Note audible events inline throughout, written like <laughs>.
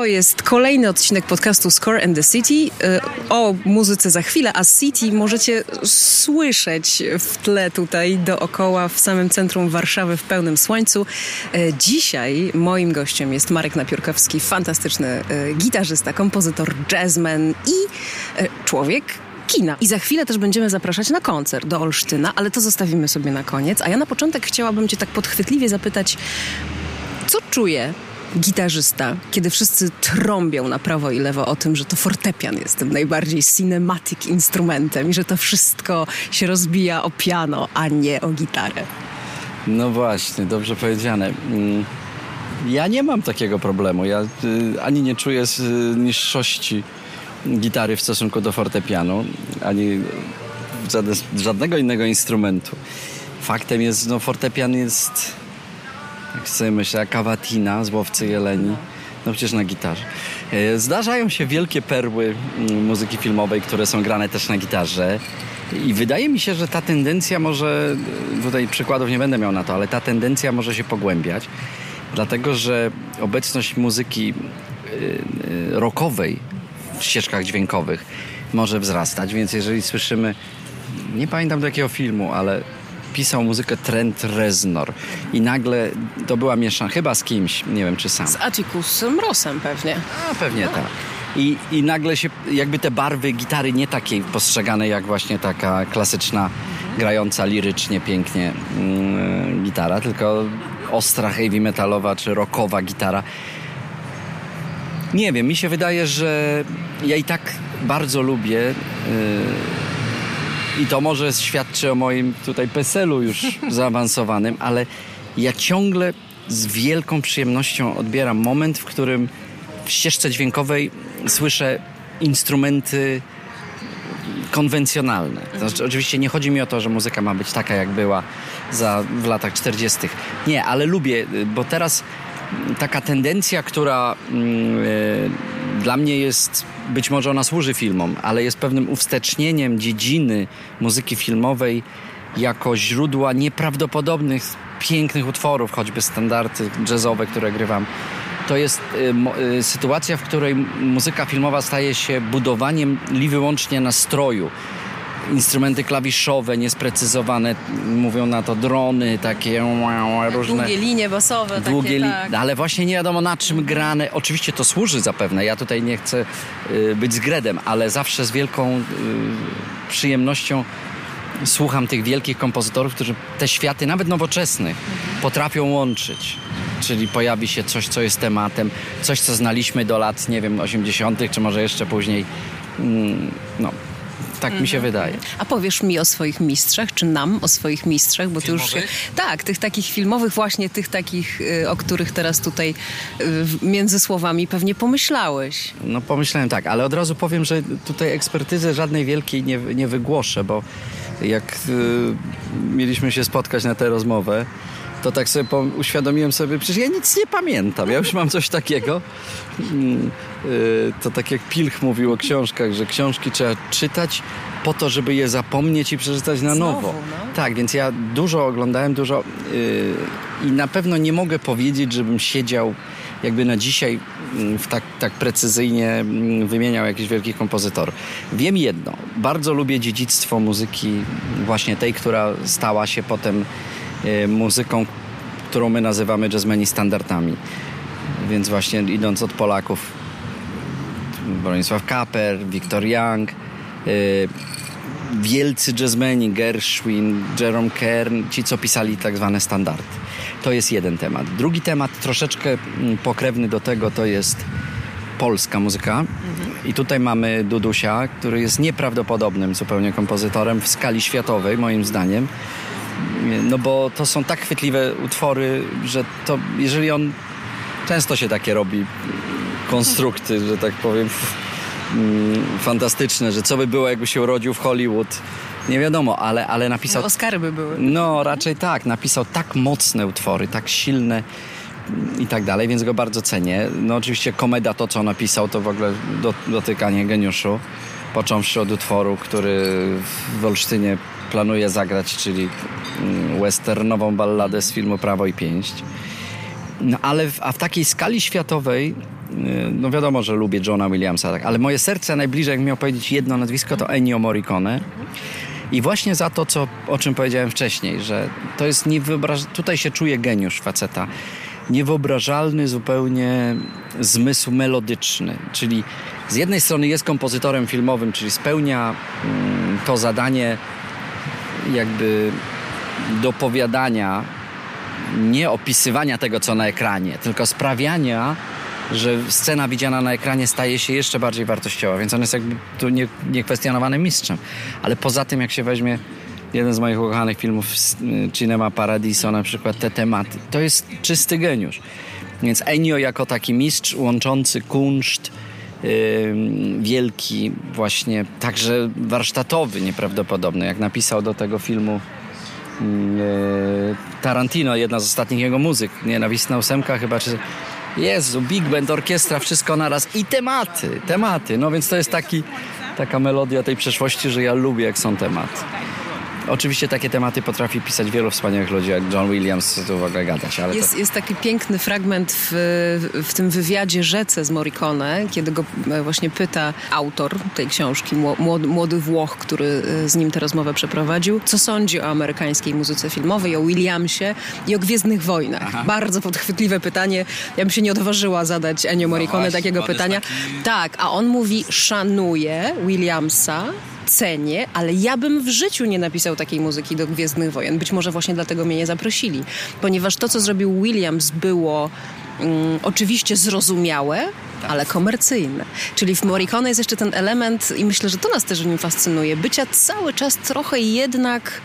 To jest kolejny odcinek podcastu Score and the City. Y, o muzyce za chwilę, a City możecie słyszeć w tle tutaj dookoła w samym centrum Warszawy w pełnym słońcu. Y, dzisiaj moim gościem jest Marek Napiórkowski, fantastyczny y, gitarzysta, kompozytor, jazzman i człowiek, kina. I za chwilę też będziemy zapraszać na koncert do Olsztyna, ale to zostawimy sobie na koniec. A ja na początek chciałabym Cię tak podchwytliwie zapytać, co czuje gitarzysta, kiedy wszyscy trąbią na prawo i lewo o tym, że to fortepian jest tym najbardziej cinematic instrumentem i że to wszystko się rozbija o piano, a nie o gitarę. No właśnie, dobrze powiedziane. Mm, ja nie mam takiego problemu. Ja y, ani nie czuję y, niższości gitary w stosunku do fortepianu, ani żadnego innego instrumentu. Faktem jest, no fortepian jest jak sobie myślę, Cavatina z Łowcy Jeleni. No przecież na gitarze. E, zdarzają się wielkie perły mm, muzyki filmowej, które są grane też na gitarze. I wydaje mi się, że ta tendencja może, tutaj przykładów nie będę miał na to, ale ta tendencja może się pogłębiać, dlatego że obecność muzyki y, rockowej w ścieżkach dźwiękowych może wzrastać, więc jeżeli słyszymy, nie pamiętam do jakiego filmu, ale pisał muzykę Trent Reznor i nagle to była mieszana, chyba z kimś, nie wiem czy sam. Z Atticusem Rossem pewnie. A pewnie tak. I, I nagle się jakby te barwy gitary nie takiej postrzegane jak właśnie taka klasyczna, grająca lirycznie, pięknie mm, gitara, tylko ostra heavy metalowa czy rockowa gitara. Nie wiem, mi się wydaje, że ja i tak bardzo lubię yy, i to może świadczy o moim tutaj peselu już <laughs> zaawansowanym, ale ja ciągle z wielką przyjemnością odbieram moment, w którym w ścieżce dźwiękowej słyszę instrumenty konwencjonalne. Znaczy, oczywiście nie chodzi mi o to, że muzyka ma być taka, jak była za, w latach 40. Nie, ale lubię, bo teraz taka tendencja, która yy, dla mnie jest, być może ona służy filmom, ale jest pewnym uwstecznieniem dziedziny muzyki filmowej jako źródła nieprawdopodobnych, pięknych utworów, choćby standardy jazzowe, które grywam. To jest y, y, sytuacja, w której muzyka filmowa staje się budowaniem li wyłącznie nastroju instrumenty klawiszowe niesprecyzowane, mówią na to drony, takie różne. Długie linie basowe. Długie takie, li... tak. Ale właśnie nie wiadomo na czym grane. Oczywiście to służy zapewne. Ja tutaj nie chcę y, być zgredem, ale zawsze z wielką y, przyjemnością słucham tych wielkich kompozytorów, którzy te światy, nawet nowoczesnych, mhm. potrafią łączyć. Czyli pojawi się coś, co jest tematem, coś, co znaliśmy do lat, nie wiem, 80., czy może jeszcze później. Mm, no, tak mhm. mi się mhm. wydaje. A powiesz mi o swoich mistrzach, czy nam o swoich mistrzach, bo ty już się, tak, tych takich filmowych właśnie, tych takich, y, o których teraz tutaj y, między słowami pewnie pomyślałeś. No pomyślałem tak, ale od razu powiem, że tutaj ekspertyzy żadnej wielkiej nie, nie wygłoszę, bo jak y, mieliśmy się spotkać na tę rozmowę, to tak sobie uświadomiłem sobie, przecież ja nic nie pamiętam, ja już mam coś takiego. Mm, y, to tak jak Pilch mówił o książkach, że książki trzeba czytać po to, żeby je zapomnieć i przeczytać na Znowu, nowo. No? Tak, więc ja dużo oglądałem, dużo yy, i na pewno nie mogę powiedzieć, żebym siedział jakby na dzisiaj mm, w tak, tak precyzyjnie mm, wymieniał jakiś wielki kompozytor. Wiem jedno, bardzo lubię dziedzictwo muzyki właśnie tej, która stała się potem E, muzyką, którą my nazywamy jazzmeni standardami. Więc właśnie idąc od Polaków, Bronisław Kaper, Victor Young, wielcy jazzmeni, Gershwin, Jerome Kern, ci co pisali tak zwane standardy. To jest jeden temat. Drugi temat, troszeczkę mm, pokrewny do tego, to jest polska muzyka. Mhm. I tutaj mamy Dudusia, który jest nieprawdopodobnym zupełnie kompozytorem w skali światowej, moim zdaniem. No bo to są tak chwytliwe utwory, że to jeżeli on często się takie robi konstrukty, że tak powiem fantastyczne, że co by było jakby się urodził w Hollywood nie wiadomo, ale, ale napisał... Oscary by były. No, raczej tak. Napisał tak mocne utwory, tak silne i tak dalej, więc go bardzo cenię. No oczywiście komeda, to co napisał, to w ogóle do, dotykanie geniuszu. Począwszy od utworu, który w Olsztynie planuje zagrać, czyli mm, westernową balladę z filmu Prawo i Pięść. No ale w, a w takiej skali światowej no wiadomo, że lubię Johna Williamsa, tak, ale moje serce najbliżej, jak miał powiedzieć jedno nazwisko, to Ennio Morricone. I właśnie za to, co, o czym powiedziałem wcześniej, że to jest niewyobraż... Tutaj się czuje geniusz faceta. Niewyobrażalny zupełnie zmysł melodyczny, czyli z jednej strony jest kompozytorem filmowym, czyli spełnia mm, to zadanie jakby dopowiadania, nie opisywania tego, co na ekranie, tylko sprawiania, że scena widziana na ekranie staje się jeszcze bardziej wartościowa, więc on jest jakby tu nie, niekwestionowanym mistrzem. Ale poza tym, jak się weźmie jeden z moich ukochanych filmów y, Cinema Paradiso, na przykład te tematy, to jest czysty geniusz. Więc Ennio jako taki mistrz łączący kunszt, wielki, właśnie także warsztatowy, nieprawdopodobny, jak napisał do tego filmu yy, Tarantino, jedna z ostatnich jego muzyk, Nienawistna ósemka chyba, czy Jezu, big band, orkiestra, wszystko naraz i tematy, tematy. No więc to jest taki, taka melodia tej przeszłości, że ja lubię, jak są tematy. Oczywiście takie tematy potrafi pisać wielu wspaniałych ludzi, jak John Williams, tu w ogóle gadać. Ale jest, to... jest taki piękny fragment w, w tym wywiadzie Rzece z Morricone, kiedy go e, właśnie pyta autor tej książki, młody, młody Włoch, który e, z nim tę rozmowę przeprowadził, co sądzi o amerykańskiej muzyce filmowej, o Williamsie i o Gwiezdnych Wojnach. Aha. Bardzo podchwytliwe pytanie. Ja bym się nie odważyła zadać Ennio no Morricone no właśnie, takiego pytania. Taki... Tak, a on mówi, szanuje Williamsa, cenię, ale ja bym w życiu nie napisał takiej muzyki do Gwiezdnych Wojen. Być może właśnie dlatego mnie nie zaprosili. Ponieważ to, co zrobił Williams było mm, oczywiście zrozumiałe, ale komercyjne. Czyli w Morricone jest jeszcze ten element i myślę, że to nas też w nim fascynuje, bycia cały czas trochę jednak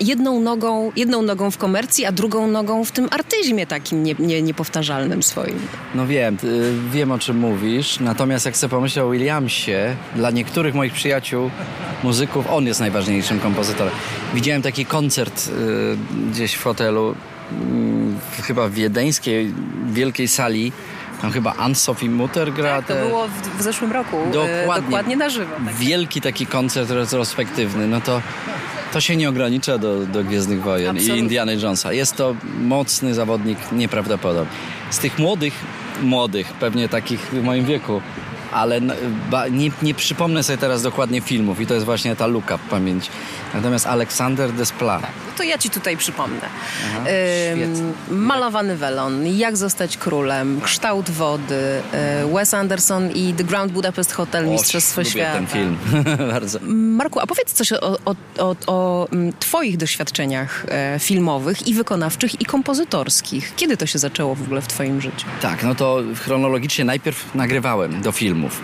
jedną nogą, jedną nogą w komercji, a drugą nogą w tym artyzmie takim nie, nie, niepowtarzalnym swoim. No wiem, wiem o czym mówisz, natomiast jak sobie pomyślę o Williamsie, dla niektórych moich przyjaciół, muzyków, on jest najważniejszym kompozytorem. Widziałem taki koncert y, gdzieś w hotelu, y, chyba w wiedeńskiej wielkiej sali, tam chyba Ann-Sophie Mutter gra. Tak, to te... było w, w, zeszłym roku. Y, dokładnie, dokładnie na żywo. Tak. Wielki taki koncert retrospektywny. No to to się nie ogranicza do, do Gwiezdnych Wojen Absolutnie. i Indiana Jonesa. Jest to mocny zawodnik, nieprawdopodobny. Z tych młodych, młodych, pewnie takich w moim wieku, ale nie, nie przypomnę sobie teraz dokładnie filmów i to jest właśnie ta luka w pamięci. Natomiast Aleksander Desplat. No to ja ci tutaj przypomnę. Aha, malowany welon, Jak zostać królem, Kształt wody, y, Wes Anderson i The Ground Budapest Hotel, Mistrzostwo Oś, Świata. ten film, <laughs> bardzo. Marku, a powiedz coś o, o, o, o mm, twoich doświadczeniach e, filmowych i wykonawczych i kompozytorskich. Kiedy to się zaczęło w ogóle w twoim życiu? Tak, no to chronologicznie najpierw nagrywałem do filmów.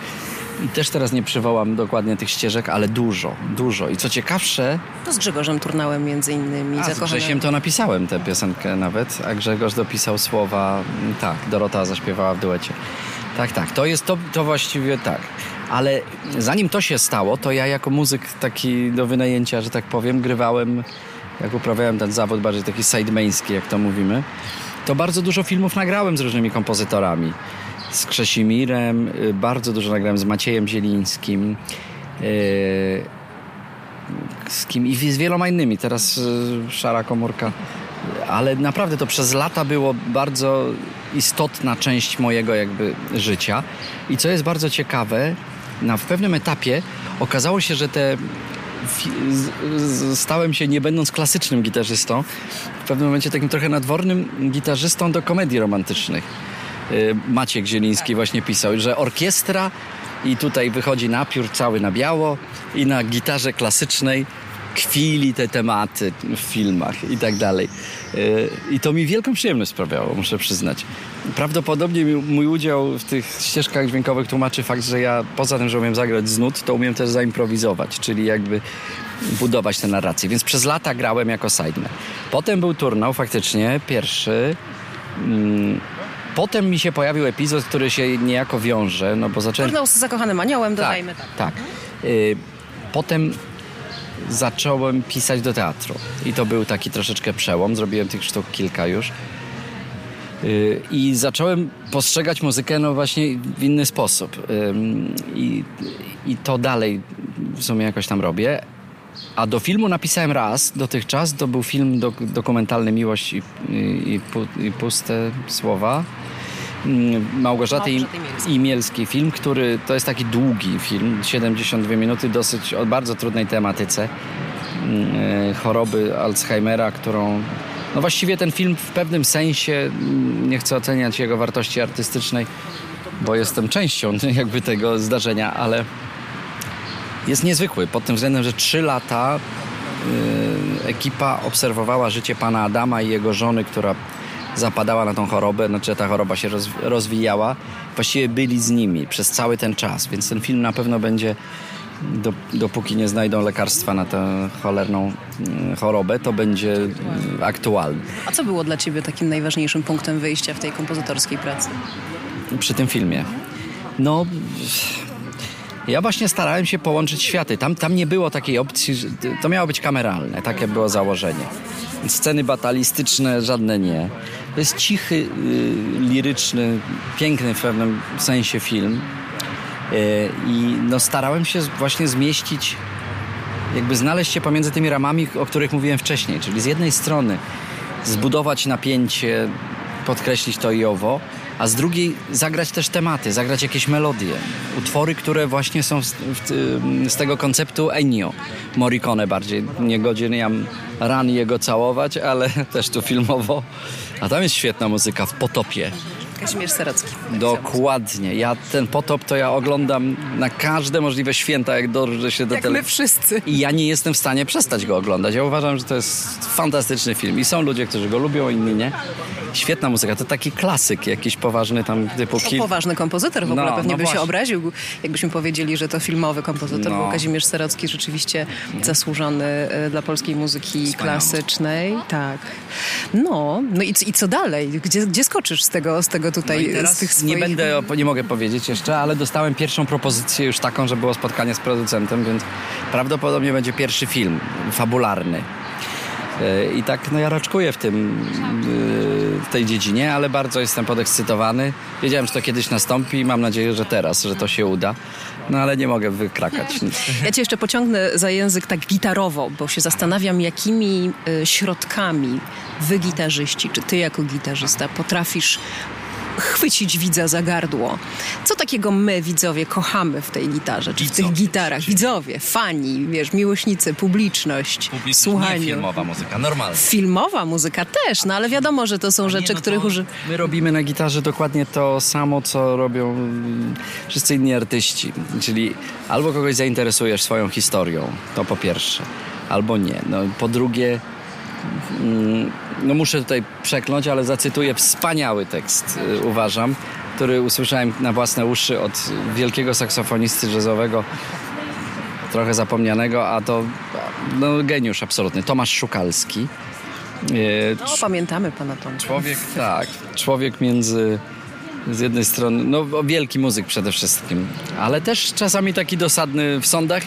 I też teraz nie przywołam dokładnie tych ścieżek, ale dużo, dużo. I co ciekawsze... To z Grzegorzem Turnałem między innymi. A, z Grzesiem to napisałem tę piosenkę nawet, a Grzegorz dopisał słowa, tak, Dorota zaśpiewała w duecie. Tak, tak, to jest to, to właściwie tak. Ale zanim to się stało, to ja jako muzyk taki do wynajęcia, że tak powiem, grywałem, jak uprawiałem ten zawód bardziej taki sidemański, jak to mówimy, to bardzo dużo filmów nagrałem z różnymi kompozytorami z Krzesimirem, y, bardzo dużo nagrałem z Maciejem Zielińskim, y, z kim i z wieloma innymi. Teraz y, Szara Komórka. Ale naprawdę to przez lata było bardzo istotna część mojego jakby życia. I co jest bardzo ciekawe, na w pewnym etapie okazało się, że te stałem się, nie będąc klasycznym gitarzystą, w pewnym momencie takim trochę nadwornym gitarzystą do komedii romantycznych. Y, Maciek Zieliński właśnie pisał, że orkiestra i tutaj wychodzi napiór cały na biało i na gitarze klasycznej kwili te tematy w filmach i tak dalej. Y, I to mi wielką przyjemność sprawiało, muszę przyznać. Prawdopodobnie mój udział w tych ścieżkach dźwiękowych tłumaczy fakt, że ja poza tym, że umiem zagrać z nut, to umiem też zaimprowizować, czyli jakby budować tę narrację. Więc przez lata grałem jako sideman. Potem był turnał faktycznie, pierwszy. Mm, Potem mi się pojawił epizod, który się niejako wiąże, no bo zacząłem... Turnał z zakochanym aniołem, dodajmy tak. Tak. tak. Y, potem zacząłem pisać do teatru i to był taki troszeczkę przełom. Zrobiłem tych sztuk kilka już. Y, I zacząłem postrzegać muzykę no właśnie w inny sposób. I, I to dalej w sumie jakoś tam robię. A do filmu napisałem raz dotychczas. To był film dok dokumentalny Miłość i, i, i, puste słowa. Mm, Małgorzaty, Imielskiej. Imielskiej. Film, który to jest taki długi film, 72 minuty, dosyć o bardzo trudnej tematyce mm, e, choroby Alzheimera, którą no właściwie ten film w pewnym sensie, mm, nie chcę oceniać jego wartości artystycznej, bo jestem częścią <laughs> jakby tego zdarzenia, ale jest niezwykły pod tym względem, że trzy lata y, ekipa obserwowała życie pana Adama i jego żony, która zapadała na tą chorobę, znaczy ta choroba się roz, rozwijała. Właściwie byli z nimi przez cały ten czas, więc ten film na pewno będzie, do, dopóki nie znajdą lekarstwa na tę cholerną y, chorobę, to będzie y, aktualny. A co było dla ciebie takim najważniejszym punktem wyjścia w tej kompozytorskiej pracy? przy tym filmie? No, ja właśnie starałem się połączyć światy. Tam, tam nie było takiej opcji, to miało być kameralne, takie było założenie. Sceny batalistyczne żadne nie. To jest cichy, y, liryczny, piękny w pewnym sensie film. Y, I no, starałem się właśnie zmieścić, jakby znaleźć się pomiędzy tymi ramami, o których mówiłem wcześniej. Czyli z jednej strony zbudować napięcie, podkreślić to i owo, a z drugiej zagrać też tematy, zagrać jakieś melodie, utwory, które właśnie są z, z tego konceptu Ennio Morricone bardziej. Nie godzien jam ran jego całować, ale <laughs> też tu filmowo. A tam jest świetna muzyka w Potopie. Kazimierz Serocki. Dokładnie. Ja ten potop to ja oglądam na każde możliwe święta, jak dążę się do Jak tele- my wszyscy. I ja nie jestem w stanie przestać go oglądać. Ja uważam, że to jest fantastyczny film. I są ludzie, którzy go lubią, inni nie. Świetna muzyka. To taki klasyk, jakiś poważny tam typu To Ki- poważny kompozytor w ogóle No, pewnie no by się właśnie. obraził, jakbyśmy powiedzieli, że to filmowy kompozytor No. był Kazimierz Serocki, rzeczywiście zasłużony e, dla polskiej muzyki Wspaniały. klasycznej. Tak. No, no i, i co dalej? Gdzie, gdzie skoczysz z tego, z tego tutaj, No z tych swoich... nie będę, nie mogę powiedzieć jeszcze, ale dostałem pierwszą propozycję już taką, że było spotkanie z producentem, więc prawdopodobnie będzie pierwszy film fabularny. E, I tak no ja raczkuję w tym e, w tej dziedzinie, ale bardzo jestem podekscytowany. Wiedziałem, że to kiedyś nastąpi i mam nadzieję, że teraz, że to się uda. No ale nie mogę wykrakać. Ja cię jeszcze pociągnę za język tak gitarowo, bo się zastanawiam, jakimi e, środkami wy gitarzyści, czy ty jako gitarzysta potrafisz chwycić widza za gardło. Co takiego my, widzowie, kochamy w tej gitarze, czy w tych Widzowie, gitarach? Widzowie, fani, wiesz, miłośnicy, publiczność, słuchanie. filmowa muzyka, normalna. Filmowa muzyka też, no ale wiadomo, że to są rzeczy, Nie, no których uży... My robimy na gitarze dokładnie to samo, co robią mm, wszyscy inni artyści. Czyli albo kogoś zainteresujesz swoją historią, to po pierwsze, albo nie. No, po drugie, no muszę tutaj przekląć, ale zacytuję wspaniały tekst, y, uważam, który usłyszałem na własne uszy od wielkiego saksofonisty jazzowego, trochę zapomnianego, a to no, geniusz absolutny, Tomasz Szukalski. Y, No, pamiętamy pana Tomka. Człowiek, tak. Człowiek między z jednej strony, no wielki muzyk przede wszystkim, ale też czasami taki dosadny w sądach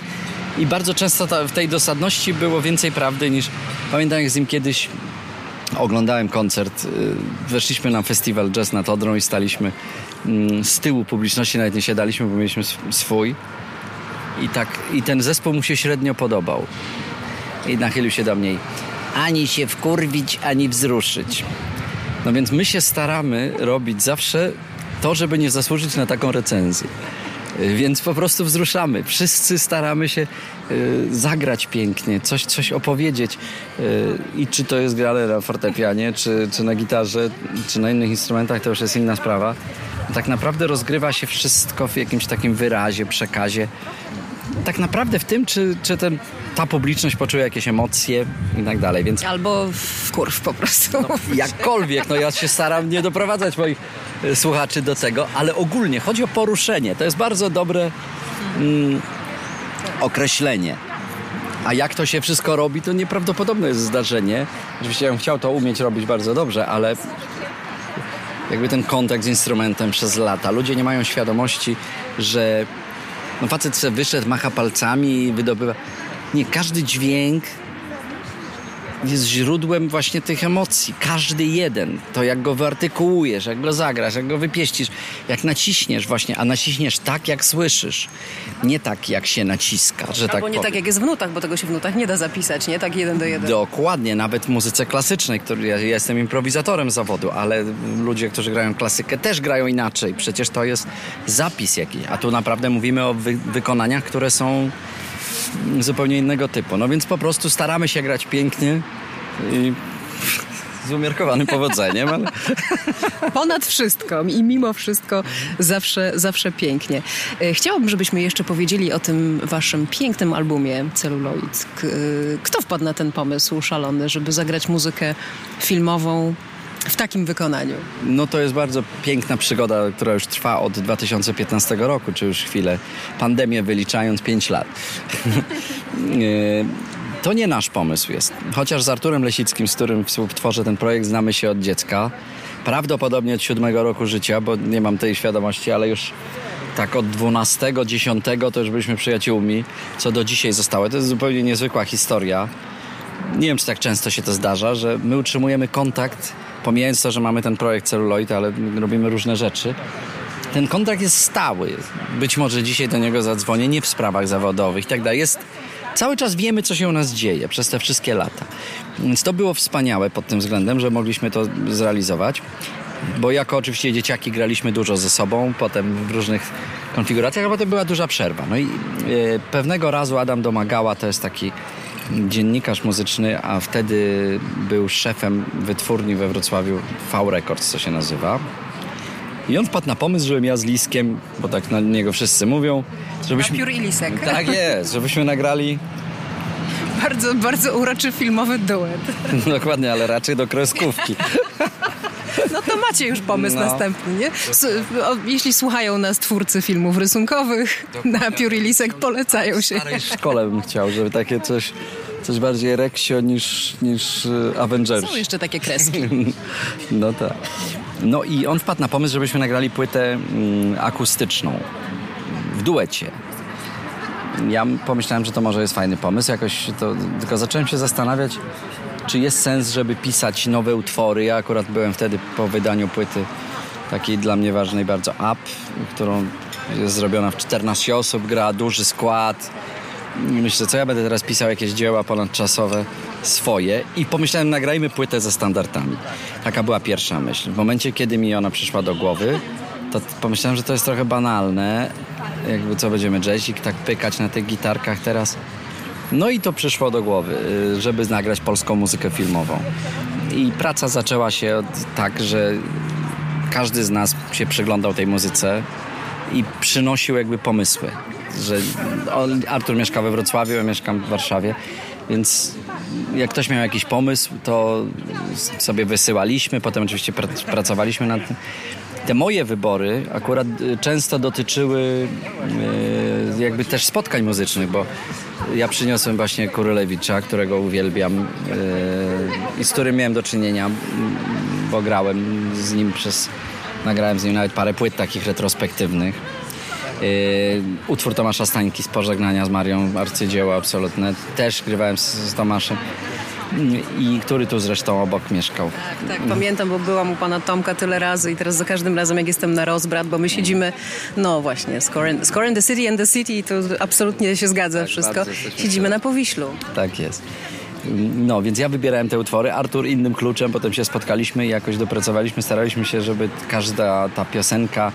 i bardzo często ta, w tej dosadności było więcej prawdy niż pamiętam jak z nim kiedyś oglądałem koncert, y, weszliśmy na festiwal Jazz nad Odrą i staliśmy mm, z tyłu publiczności, nawet nie siadaliśmy, bo mieliśmy sw- swój i tak, i ten zespół mu się średnio podobał i nachylił się do mnie ani się wkurwić, ani wzruszyć. No więc my się staramy robić zawsze to, żeby nie zasłużyć na taką recenzję. Więc po prostu wzruszamy. Wszyscy staramy się y, zagrać pięknie, coś, coś opowiedzieć. Y, I czy to jest grane na fortepianie, czy, czy na gitarze, czy na innych instrumentach, to już jest inna sprawa. Tak naprawdę rozgrywa się wszystko w jakimś takim wyrazie, przekazie. Tak naprawdę w tym, czy, czy ten, ta publiczność poczuje jakieś emocje i tak dalej. Więc Albo w kurw po prostu. jakkolwiek, no ja się staram nie doprowadzać moich e, słuchaczy do tego, ale ogólnie chodzi o poruszenie. To jest bardzo dobre mm, określenie. A jak to się wszystko robi, to nieprawdopodobne jest zdarzenie. Oczywiście ja bym chciał to umieć robić bardzo dobrze, ale jakby ten kontakt z instrumentem przez lata. Ludzie nie mają świadomości, że no facet se wyszedł, macha palcami i wydobywa. Nie, każdy dźwięk jest źródłem właśnie tych emocji. Każdy jeden. To jak go wyartykułujesz, jak go zagrasz, jak go wypieścisz, jak naciśniesz właśnie, a naciśniesz tak, jak słyszysz. Nie tak, jak się naciska, że Albo tak nie powiem. tak jak jest w nutach, bo tego się w nutach nie da zapisać, nie? Tak jeden do jeden. Dokładnie, nawet w muzyce klasycznej, który ja, ja jestem improwizatorem zawodu, ale ludzie, którzy grają klasykę też grają inaczej. Przecież to jest zapis jakiś, a tu naprawdę mówimy o wy, wykonaniach, które są zupełnie innego typu. No więc po prostu staramy się grać pięknie i z umiarkowanym powodzeniem, ale <laughs> Ponad wszystko i mimo wszystko zawsze, zawsze pięknie. E, Chciałabym, żebyśmy jeszcze powiedzieli o tym waszym pięknym albumie Celluloid. K- e, Kto wpadł na ten pomysł szalony, żeby zagrać muzykę filmową w takim wykonaniu? no to jest bardzo piękna przygoda, która już trwa od 2015 roku, czy już chwilę, pandemię wyliczając 5 lat. <laughs> E, To nie nasz pomysł jest. Chociaż z Arturem Lesickim, z którym współtworzę ten projekt, znamy się od dziecka. Prawdopodobnie od siódmego roku życia, bo nie mam tej świadomości, ale już tak od 12, 10 to już byliśmy przyjaciółmi, co do dzisiaj zostało. To jest zupełnie niezwykła historia. Nie wiem, czy tak często się to zdarza, że my utrzymujemy kontakt, pomijając to, że mamy ten projekt celuloid, ale robimy różne rzeczy. Ten kontakt jest stały. Być może dzisiaj do niego zadzwonię, nie w sprawach zawodowych i tak. Jest, cały czas wiemy, co się u nas dzieje przez te wszystkie lata. Więc to było wspaniałe pod tym względem, że mogliśmy to zrealizować. Bo jako oczywiście dzieciaki graliśmy dużo ze sobą, potem w różnych konfiguracjach, a potem była duża przerwa. No i e, pewnego razu Adam Domagała to jest taki dziennikarz muzyczny, a wtedy był szefem wytwórni we Wrocławiu V Records, co się nazywa. I on wpadł na pomysł, żebym ja z Liskiem, bo tak na niego wszyscy mówią, żebyśmy... Piór i Lisek. <laughs> Tak jest, żebyśmy nagrali Bardzo, bardzo uroczy filmowy duet. <laughs> dokładnie, ale raczej do kreskówki. No to macie już pomysł No. następny, nie? Jeśli słuchają nas twórcy filmów rysunkowych, na Piór i Lisek polecają się. W starej szkole bym chciał, żeby takie coś, coś bardziej reksio niż, niż e, Avengers. Są jeszcze takie kreski. <laughs> No tak. No i on wpadł na pomysł, żebyśmy nagrali płytę mm, akustyczną w duecie. Ja pomyślałem, że to może jest fajny pomysł, jakoś to, tylko zacząłem się zastanawiać, czy jest sens, żeby pisać nowe utwory. Ja akurat byłem wtedy po wydaniu płyty takiej dla mnie ważnej bardzo Up, którą jest zrobiona w 14 osób, gra duży skład. Myślę, co ja będę teraz pisał jakieś dzieła ponadczasowe swoje i pomyślałem, nagrajmy płytę ze standardami. Taka była pierwsza myśl. W momencie, kiedy mi ona przyszła do głowy, to pomyślałem, że to jest trochę banalne. Jakby co będziemy jazzik tak pykać na tych gitarkach teraz. No i to przyszło do głowy, y, żeby nagrać polską muzykę filmową. I praca zaczęła się tak, że każdy z nas się przyglądał tej muzyce i przynosił jakby pomysły. Że on, Artur mieszka we Wrocławiu, ja mieszkam w Warszawie, więc jak ktoś miał jakiś pomysł, to sobie wysyłaliśmy, potem oczywiście pr- pracowaliśmy nad tym. Te moje wybory akurat y, często dotyczyły y, jakby też spotkań muzycznych, bo ja przyniosłem właśnie Kurylewicza, którego uwielbiam y, i z którym miałem do czynienia, bo grałem z nim przez, nagrałem z nim nawet parę płyt takich retrospektywnych. Y, utwór Tomasza Stańki z Pożegnania z Marią, arcydzieło absolutne. Też grywałem z, z Tomaszem. Y, I który tu zresztą obok mieszkał. Tak, tak, pamiętam, bo byłam u pana Tomka tyle razy i teraz za każdym razem, jak jestem na rozbrat, bo my siedzimy, no właśnie, Score score in the City and the City, to absolutnie się zgadza Tak, wszystko. Siedzimy na Powiślu. Tak jest. No, więc ja wybierałem te utwory. Artur innym kluczem, potem się spotkaliśmy i jakoś dopracowaliśmy. Staraliśmy się, żeby każda ta piosenka,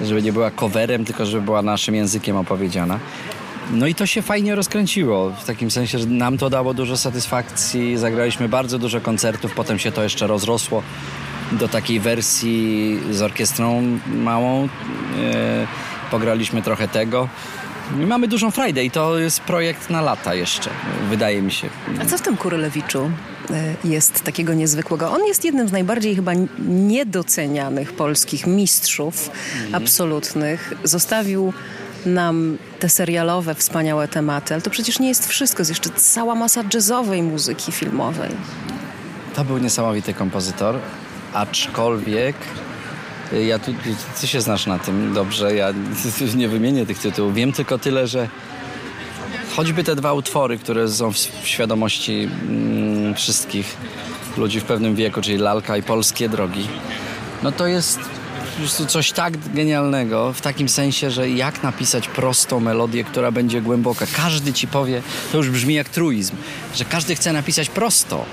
żeby nie była coverem, tylko żeby była naszym językiem opowiedziana. No i to się fajnie rozkręciło, w takim sensie, że nam to dało dużo satysfakcji. Zagraliśmy bardzo dużo koncertów, potem się to jeszcze rozrosło do takiej wersji z orkiestrą małą. E, pograliśmy trochę tego. Mamy dużą frajdę i to jest projekt na lata jeszcze, wydaje mi się. A co w tym Kurylewiczu y, jest takiego niezwykłego? On jest jednym z najbardziej chyba niedocenianych polskich mistrzów Mhm. absolutnych. Zostawił nam te serialowe, wspaniałe tematy, ale to przecież nie jest wszystko. Jest jeszcze cała masa jazzowej muzyki filmowej. To był niesamowity kompozytor, aczkolwiek ja tu, ty się znasz na tym dobrze, ja <laughs> nie wymienię tych tytułów. Wiem tylko tyle, że choćby te dwa utwory, które są w w świadomości mm, wszystkich ludzi w pewnym wieku, czyli lalka i polskie drogi, no to jest po prostu coś tak genialnego w takim sensie, że jak napisać prostą melodię, która będzie głęboka. Każdy ci powie, to już brzmi jak truizm, że każdy chce napisać prosto.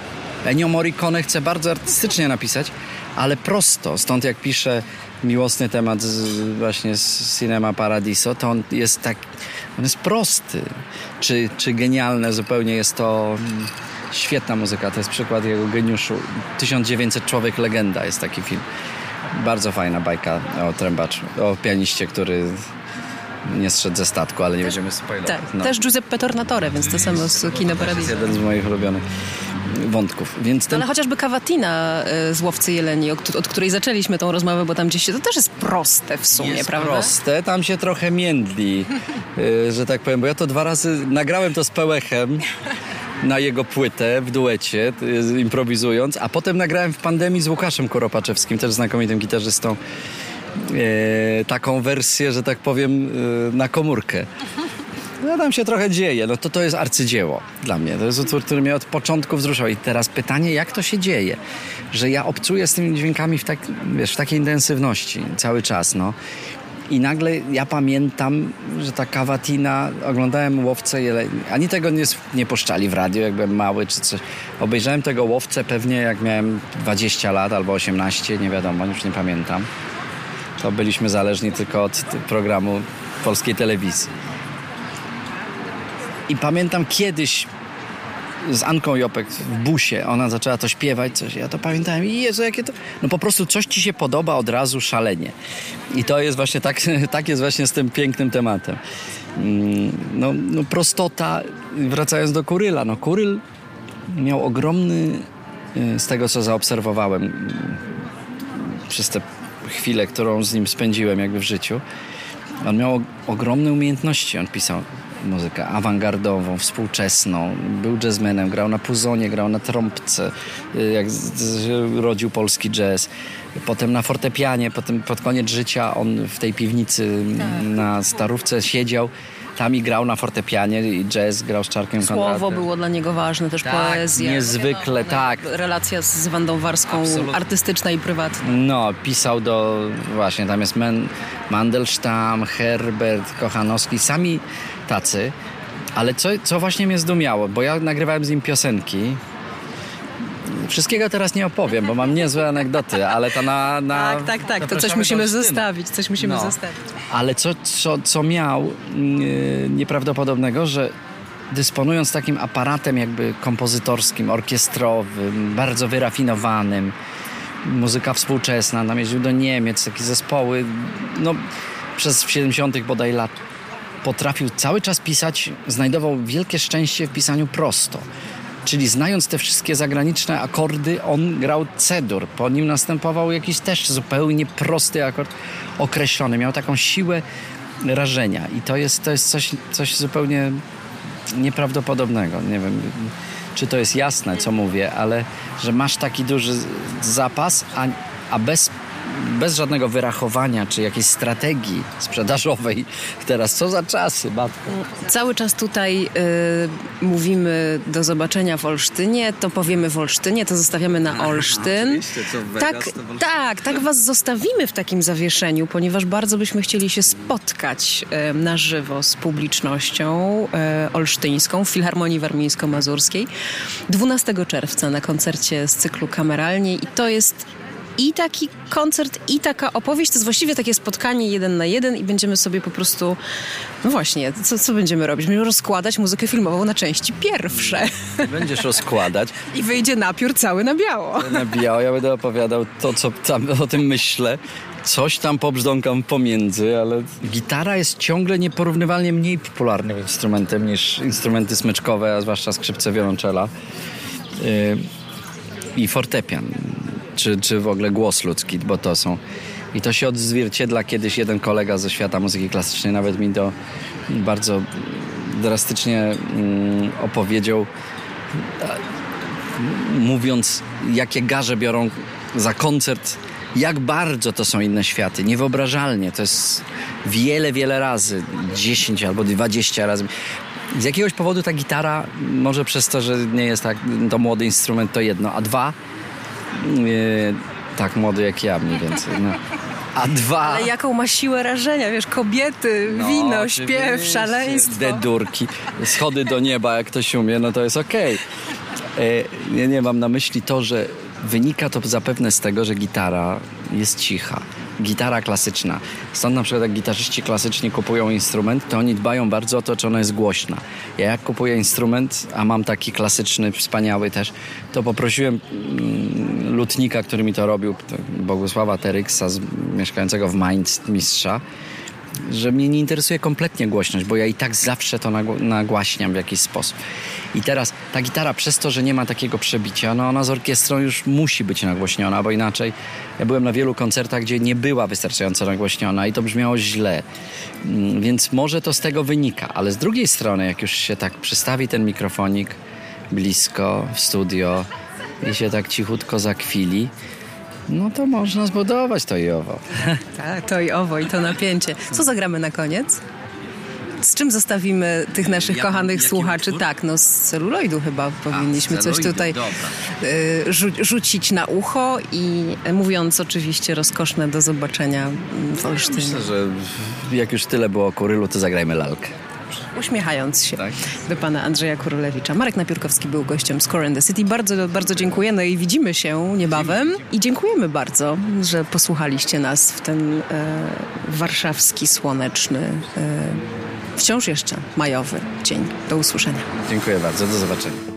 Ennio Morricone chce bardzo artystycznie napisać, ale prosto. Stąd jak pisze miłosny temat z, właśnie z Cinema Paradiso, to on jest tak, on jest prosty. Czy, czy genialne zupełnie jest to mm, świetna muzyka, to jest przykład jego geniuszu. 1900 Człowiek Legenda jest taki film. Bardzo fajna bajka o trębaczu, o pianiście, który nie zszedł ze statku, ale nie będziemy spoilować. Tak, no. też Giuseppe Tornatore, więc to samo z Kino Paradiso. To jest jeden z moich ulubionych wątków. Więc ten... Ale chociażby Kawatina e, z Łowcy Jeleni, od, od, której zaczęliśmy tą rozmowę, bo tam gdzieś się, to też jest proste w sumie, jest prawda? proste, tam się trochę międli, e, że tak powiem, bo ja to dwa razy, nagrałem to z Pełechem, na jego płytę w duecie, improwizując, a potem nagrałem w pandemii z Łukaszem Koropaczewskim, też znakomitym gitarzystą, e, taką wersję, że tak powiem, e, na komórkę. No tam się trochę dzieje, no to to jest arcydzieło dla mnie. To jest utwór, który mnie od początku wzruszał. I teraz pytanie, jak to się dzieje, że ja obcuję z tymi dźwiękami w, tak, wiesz, w takiej intensywności cały czas, no. I nagle ja pamiętam, że ta kawatina, oglądałem łowcę jeleni. Ani tego nie, nie puszczali w radio, jak byłem mały czy coś. Obejrzałem tego łowcę pewnie jak miałem 20 lat albo 18, nie wiadomo, już nie pamiętam. To byliśmy zależni tylko od programu polskiej telewizji. I pamiętam kiedyś z Anką Jopek w busie, ona zaczęła to śpiewać, coś. Ja to pamiętałem i Jezu, jakie to... No po prostu coś ci się podoba od razu szalenie. I to jest właśnie tak, <laughs> tak jest właśnie z tym pięknym tematem. Mm, no, no prostota, wracając do Kuryla, no Kuryl miał ogromny, y, z tego co zaobserwowałem przez tę chwilę, którą z nim spędziłem jakby w życiu, on miał ogromne umiejętności. On pisał muzykę awangardową, współczesną. Był jazzmenem, grał na puzonie, grał na trąbce, y, jak rodził polski jazz. Potem na fortepianie, potem pod koniec życia on w tej piwnicy tak. na Starówce siedział tam i grał na fortepianie i jazz, grał z Czarkiem Słowo Konradem. było dla niego ważne, też tak, poezja. niezwykle, tak. Relacja z Wandą Warską, Absolutnie. artystyczna i prywatna. No, pisał do, właśnie, tam jest Men, Mandelstam, Herbert, Kochanowski, sami tacy. Ale co, co właśnie mnie zdumiało, bo ja nagrywałem z nim piosenki, Wszystkiego teraz nie opowiem, bo mam niezłe anegdoty, ale to na... na tak, tak, tak. To coś musimy zostawić, coś musimy no. zostawić. Ale co, co, co miał yy, nieprawdopodobnego, że dysponując takim aparatem jakby kompozytorskim, orkiestrowym, bardzo wyrafinowanym, muzyka współczesna, nam jeździł do Niemiec, takie zespoły, no przez 70 bodaj lat potrafił cały czas pisać, znajdował wielkie szczęście w pisaniu prosto. Czyli znając te wszystkie zagraniczne akordy, on grał cedur. Po nim następował jakiś też zupełnie prosty akord określony. Miał taką siłę rażenia. I to jest, to jest coś, coś zupełnie nieprawdopodobnego. Nie wiem, czy to jest jasne, co mówię, ale że masz taki duży zapas, a, a bez bez żadnego wyrachowania czy jakiejś strategii sprzedażowej. Teraz co za czasy, matko. Cały czas tutaj y, mówimy do zobaczenia w Olsztynie, to powiemy w Olsztynie, to zostawiamy na <laughs> Olsztyn. co tak, tak, tak was zostawimy w takim zawieszeniu, ponieważ bardzo byśmy chcieli się spotkać y, na żywo z publicznością y, olsztyńską w Filharmonii Warmińsko-Mazurskiej 12 czerwca na koncercie z cyklu Kameralnie i to jest i taki koncert, i taka opowieść. To jest właściwie takie spotkanie jeden na jeden i będziemy sobie po prostu, no właśnie, co, co będziemy robić? Będziemy rozkładać muzykę filmową na części pierwsze. <laughs> Będziesz rozkładać. I wyjdzie napiór cały na biało. Na biało, ja będę opowiadał to, co tam o tym myślę. Coś tam pobrzdąkam pomiędzy, ale gitara jest ciągle nieporównywalnie mniej popularnym instrumentem niż instrumenty smyczkowe, a zwłaszcza skrzypce wiolonczela. Yy, I fortepian czy, czy w ogóle głos ludzki, bo to są. I to się odzwierciedla kiedyś jeden kolega ze świata muzyki klasycznej, nawet mi to bardzo drastycznie mm, opowiedział, mówiąc, jakie garze biorą za koncert jak bardzo to są inne światy. Niewyobrażalnie. To jest wiele, wiele razy. 10 albo 20 razy. Z jakiegoś powodu ta gitara, może przez to, że nie jest tak, to młody instrument, to jedno, a dwa, tak młody jak ja mniej więcej. No. A dwa... Ale jaką ma siłę rażenia, wiesz, kobiety, no, wino, śpiew, szaleństwo. Dedurki, schody do nieba, jak ktoś umie, no to jest okej. Okay. E, ja nie mam na myśli to, że wynika to zapewne z tego, że gitara jest cicha gitara klasyczna. Stąd na przykład jak gitarzyści klasyczni kupują instrument, to oni dbają bardzo o to, czy ona jest głośna. Ja jak kupuję instrument, a mam taki klasyczny, wspaniały też, to poprosiłem mm, lutnika, który mi to robił, Bogusława Teryksa, mieszkającego w Mainz, mistrza, że mnie nie interesuje kompletnie głośność, bo ja i tak zawsze to nagłaśniam w jakiś sposób. I teraz ta gitara przez to, że nie ma takiego przebicia, no ona z orkiestrą już musi być nagłośniona, bo inaczej ja byłem na wielu koncertach, gdzie nie była wystarczająco nagłośniona i to brzmiało źle. Mm, więc może to z tego wynika, ale z drugiej strony, jak już się tak przystawi ten mikrofonik blisko w studio i się tak cichutko zakwili, no to można zbudować to i owo. <laughs> Tak, to i owo i to napięcie. Co zagramy na koniec? Z czym zostawimy tych naszych Jak, kochanych słuchaczy? Utwór? Tak, no z celuloidu chyba powinniśmy A, coś tutaj y, rzu rzucić na ucho i mówiąc oczywiście rozkoszne do zobaczenia w Olsztynie. Myślę, że jak już tyle było o Kurylu, to zagrajmy lalkę uśmiechając się tak. do pana Andrzeja Kurolewicza. Marek Napiórkowski był gościem Score in the City. Bardzo, bardzo dziękujemy i widzimy się niebawem. I dziękujemy bardzo, że posłuchaliście nas w ten e, warszawski, słoneczny, e, wciąż jeszcze majowy dzień. Do usłyszenia. Dziękuję bardzo. Do zobaczenia.